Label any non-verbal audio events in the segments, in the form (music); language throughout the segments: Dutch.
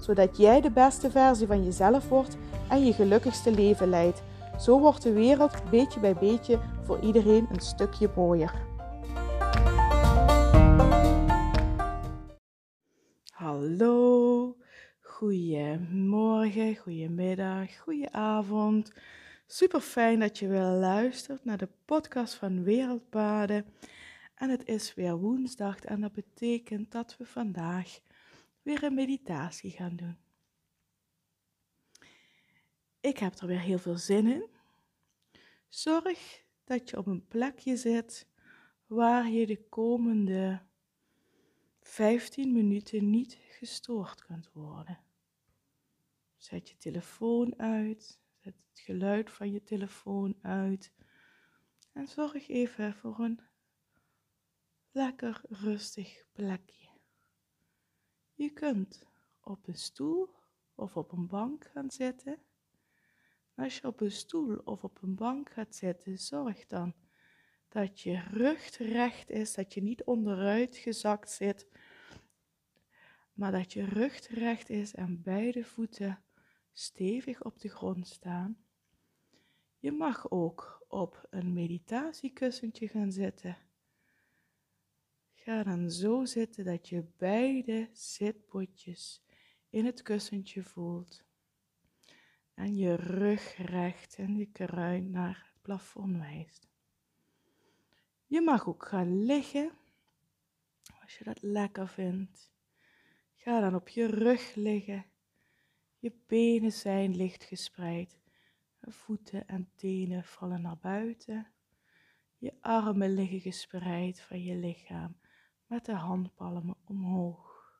zodat jij de beste versie van jezelf wordt en je gelukkigste leven leidt. Zo wordt de wereld beetje bij beetje voor iedereen een stukje mooier. Hallo, goedemorgen, goedemiddag, goedenavond. Super fijn dat je weer luistert naar de podcast van Wereldpaden. En het is weer woensdag en dat betekent dat we vandaag weer een meditatie gaan doen. Ik heb er weer heel veel zin in. Zorg dat je op een plekje zit waar je de komende 15 minuten niet gestoord kunt worden. Zet je telefoon uit, zet het geluid van je telefoon uit en zorg even voor een lekker rustig plekje. Je kunt op een stoel of op een bank gaan zitten. Als je op een stoel of op een bank gaat zitten, zorg dan dat je rug recht is, dat je niet onderuit gezakt zit, maar dat je rug recht is en beide voeten stevig op de grond staan. Je mag ook op een meditatiekussentje gaan zitten. Ga dan zo zitten dat je beide zitbotjes in het kussentje voelt. En je rug recht en je kruin naar het plafond wijst. Je mag ook gaan liggen, als je dat lekker vindt. Ga dan op je rug liggen. Je benen zijn licht gespreid. Voeten en tenen vallen naar buiten. Je armen liggen gespreid van je lichaam met de handpalmen omhoog.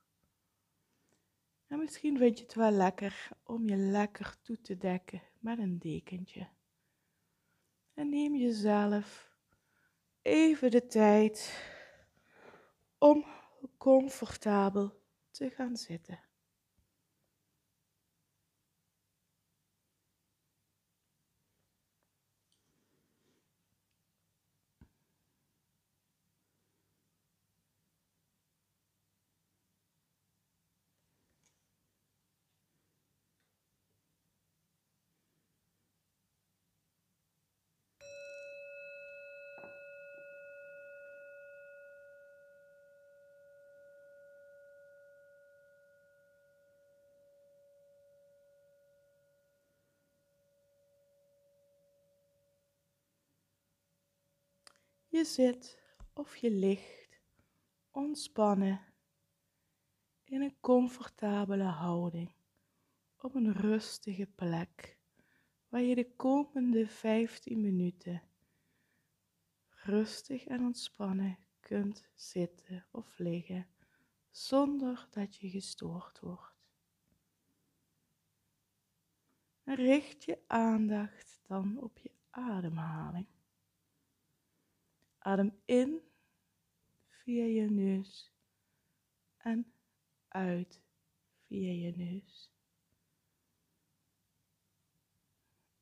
En misschien vind je het wel lekker om je lekker toe te dekken met een dekentje. En neem jezelf even de tijd om comfortabel te gaan zitten. Je zit of je ligt ontspannen in een comfortabele houding op een rustige plek waar je de komende 15 minuten rustig en ontspannen kunt zitten of liggen zonder dat je gestoord wordt. Richt je aandacht dan op je ademhaling. Adem in via je neus en uit via je neus.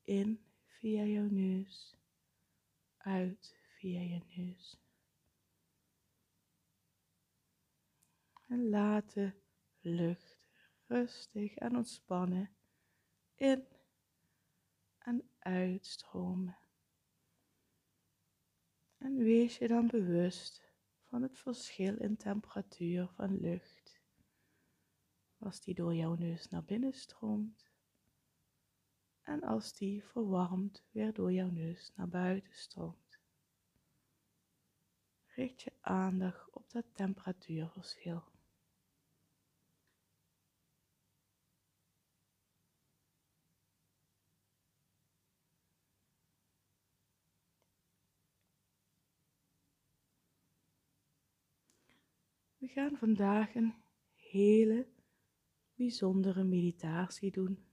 In via je neus, uit via je neus. En laat de lucht rustig en ontspannen in en uitstromen. En wees je dan bewust van het verschil in temperatuur van lucht. Als die door jouw neus naar binnen stroomt en als die verwarmd weer door jouw neus naar buiten stroomt. Richt je aandacht op dat temperatuurverschil. We gaan vandaag een hele bijzondere meditatie doen.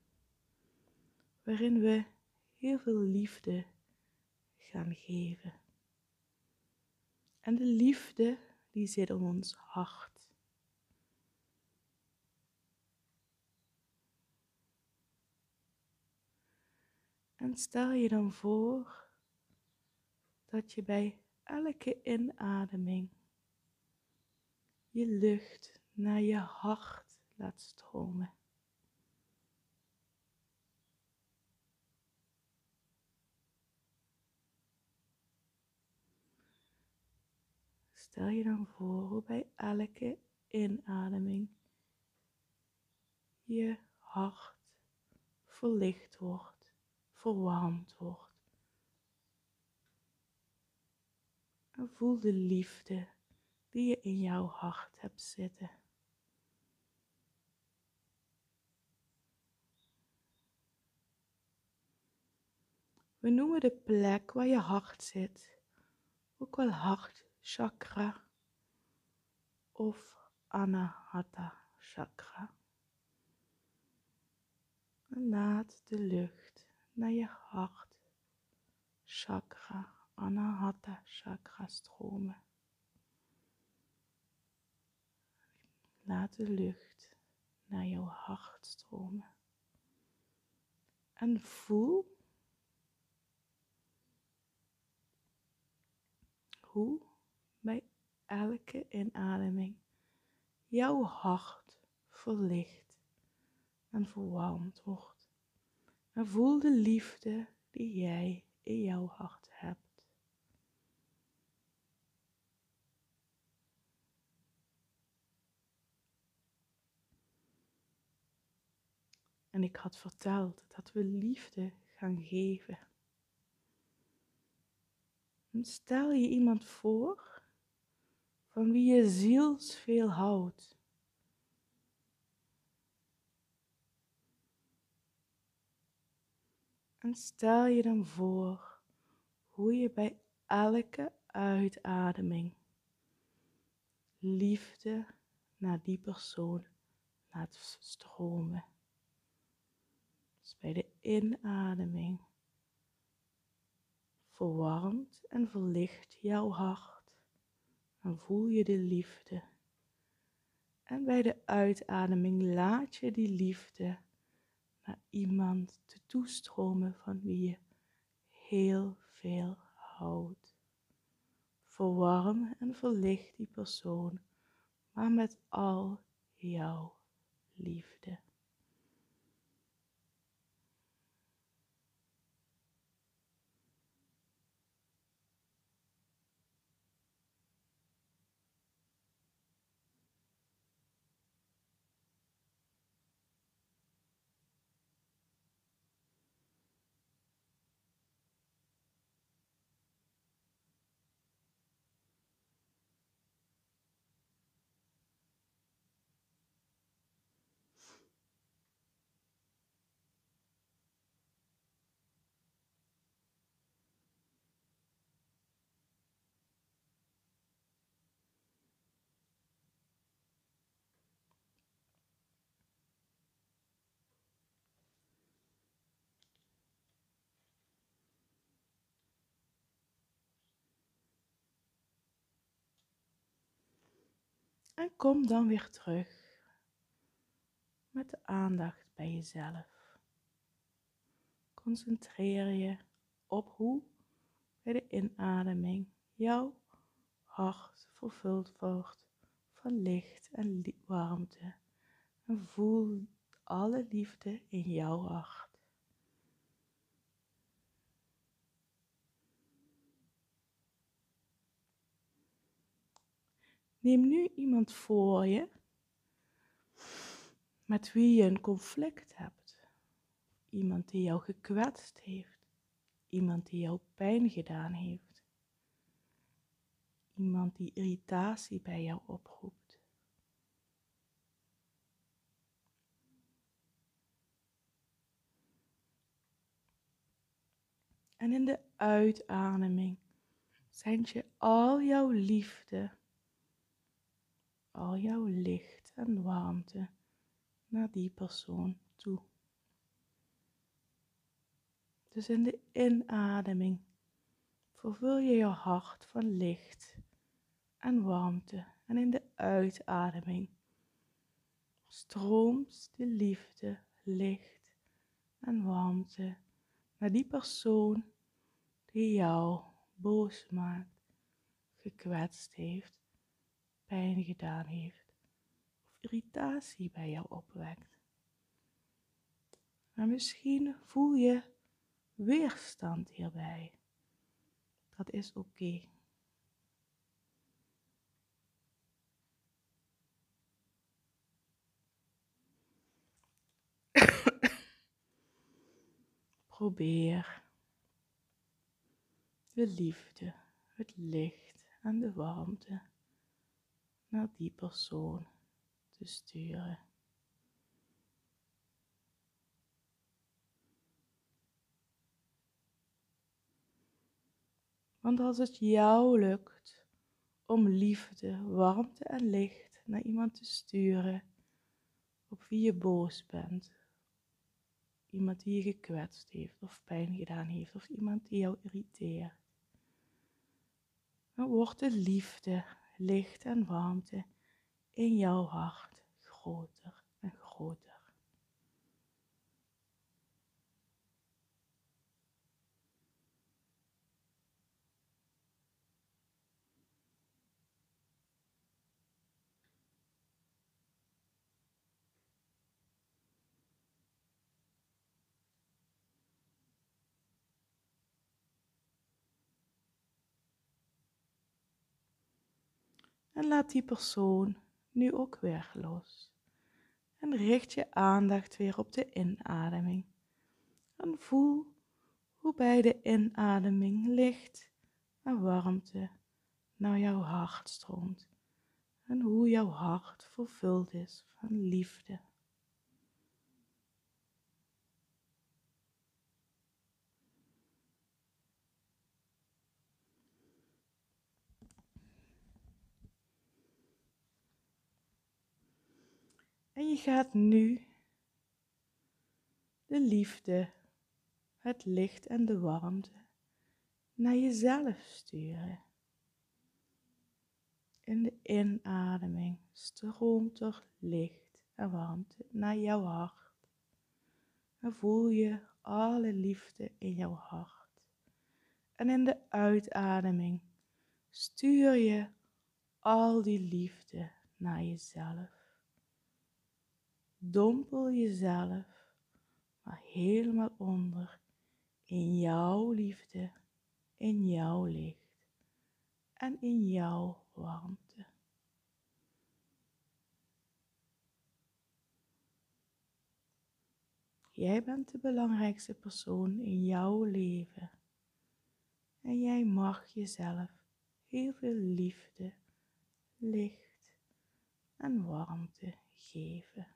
waarin we heel veel liefde gaan geven. En de liefde die zit in ons hart. En stel je dan voor dat je bij elke inademing je lucht naar je hart laat stromen. Stel je dan voor hoe bij elke inademing je hart verlicht wordt, verwarmd wordt. En voel de liefde die je in jouw hart hebt zitten. We noemen de plek waar je hart zit ook wel hartchakra of anahata chakra. En laat de lucht naar je hart chakra, anahata chakra stromen. Laat de lucht naar jouw hart stromen. En voel hoe bij elke inademing jouw hart verlicht en verwarmd wordt. En voel de liefde die jij in jouw hart hebt. En ik had verteld dat we liefde gaan geven. En stel je iemand voor van wie je zielsveel houdt. En stel je dan voor hoe je bij elke uitademing liefde naar die persoon laat stromen. Dus bij de inademing verwarmt en verlicht jouw hart en voel je de liefde. En bij de uitademing laat je die liefde naar iemand te toestromen van wie je heel veel houdt. Verwarm en verlicht die persoon, maar met al jouw liefde. En kom dan weer terug met de aandacht bij jezelf. Concentreer je op hoe bij de inademing jouw hart vervuld wordt van licht en warmte. En voel alle liefde in jouw hart. Neem nu iemand voor je met wie je een conflict hebt. Iemand die jou gekwetst heeft. Iemand die jou pijn gedaan heeft. Iemand die irritatie bij jou oproept. En in de uitademing zend je al jouw liefde al jouw licht en warmte naar die persoon toe. Dus in de inademing vervul je je hart van licht en warmte. En in de uitademing stroomt de liefde, licht en warmte naar die persoon die jou boos maakt, gekwetst heeft, pijn gedaan heeft of irritatie bij jou opwekt. Maar misschien voel je weerstand hierbij. Dat is oké. (coughs) Probeer de liefde, het licht en de warmte naar die persoon te sturen. Want als het jou lukt om liefde, warmte en licht naar iemand te sturen op wie je boos bent, iemand die je gekwetst heeft of pijn gedaan heeft of iemand die jou irriteert, dan wordt de liefde, licht en warmte in jouw hart groter en groter. En laat die persoon nu ook weer los. En richt je aandacht weer op de inademing. En voel hoe bij de inademing licht en warmte naar jouw hart stroomt. En hoe jouw hart vervuld is van liefde. En je gaat nu de liefde, het licht en de warmte naar jezelf sturen. In de inademing stroomt er licht en warmte naar jouw hart. En voel je alle liefde in jouw hart. En in de uitademing stuur je al die liefde naar jezelf dompel jezelf maar helemaal onder in jouw liefde, in jouw licht en in jouw warmte. Jij bent de belangrijkste persoon in jouw leven. En jij mag jezelf heel veel liefde, licht en warmte geven.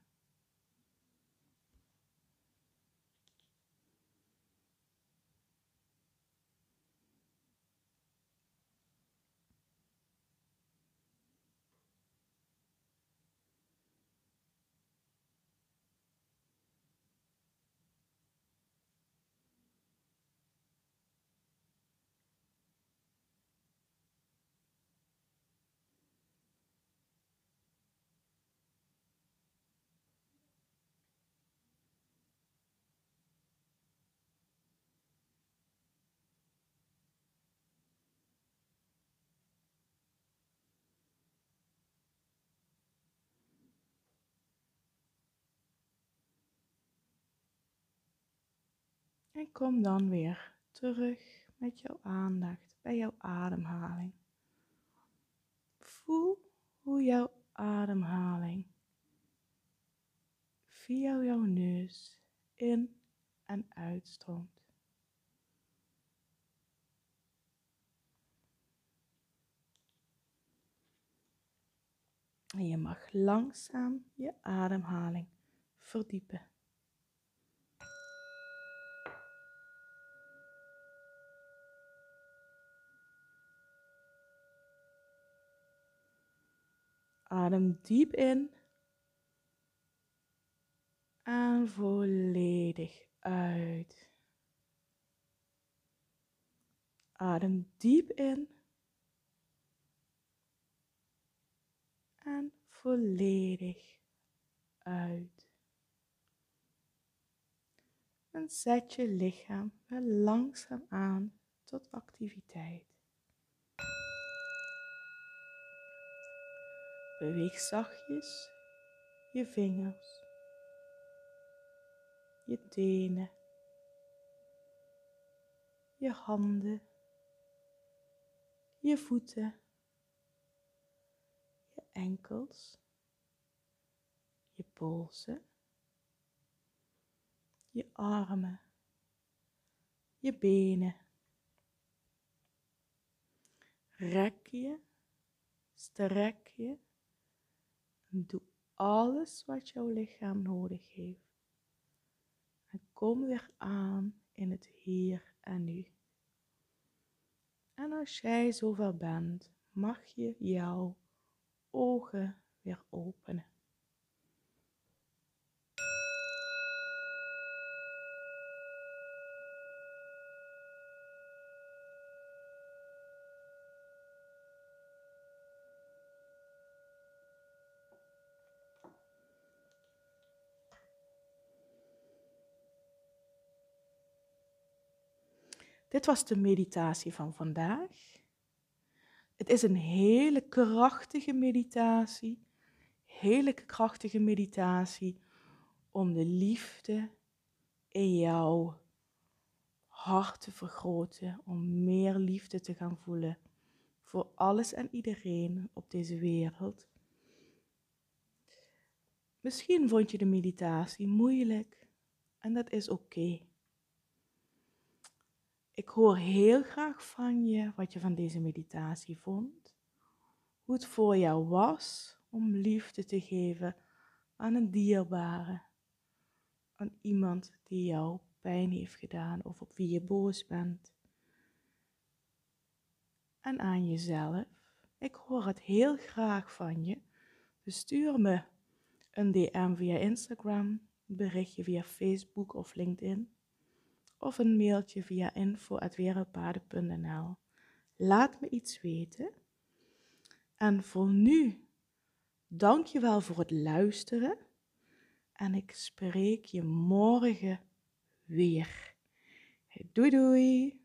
En kom dan weer terug met jouw aandacht bij jouw ademhaling. Voel hoe jouw ademhaling via jouw neus in en uitstroomt. En je mag langzaam je ademhaling verdiepen. Adem diep in. En volledig uit. Adem diep in. En volledig uit. En zet je lichaam weer langzaam aan tot activiteit. Beweeg zachtjes je vingers, je tenen, je handen, je voeten, je enkels, je polsen, je armen, je benen. Rek je, strek je doe alles wat jouw lichaam nodig heeft. En kom weer aan in het hier en nu. En als jij zover bent, mag je jouw ogen weer openen. Dit was de meditatie van vandaag. Het is een hele krachtige meditatie, hele krachtige meditatie om de liefde in jouw hart te vergroten, om meer liefde te gaan voelen voor alles en iedereen op deze wereld. Misschien vond je de meditatie moeilijk en dat is oké. Ik hoor heel graag van je wat je van deze meditatie vond. Hoe het voor jou was om liefde te geven aan een dierbare. Aan iemand die jou pijn heeft gedaan of op wie je boos bent. En aan jezelf. Ik hoor het heel graag van je. Dus stuur me een DM via Instagram, een berichtje via Facebook of LinkedIn of een mailtje via info.wereldpaden.nl. Laat me iets weten. En voor nu, dank je wel voor het luisteren. En ik spreek je morgen weer. Doei doei!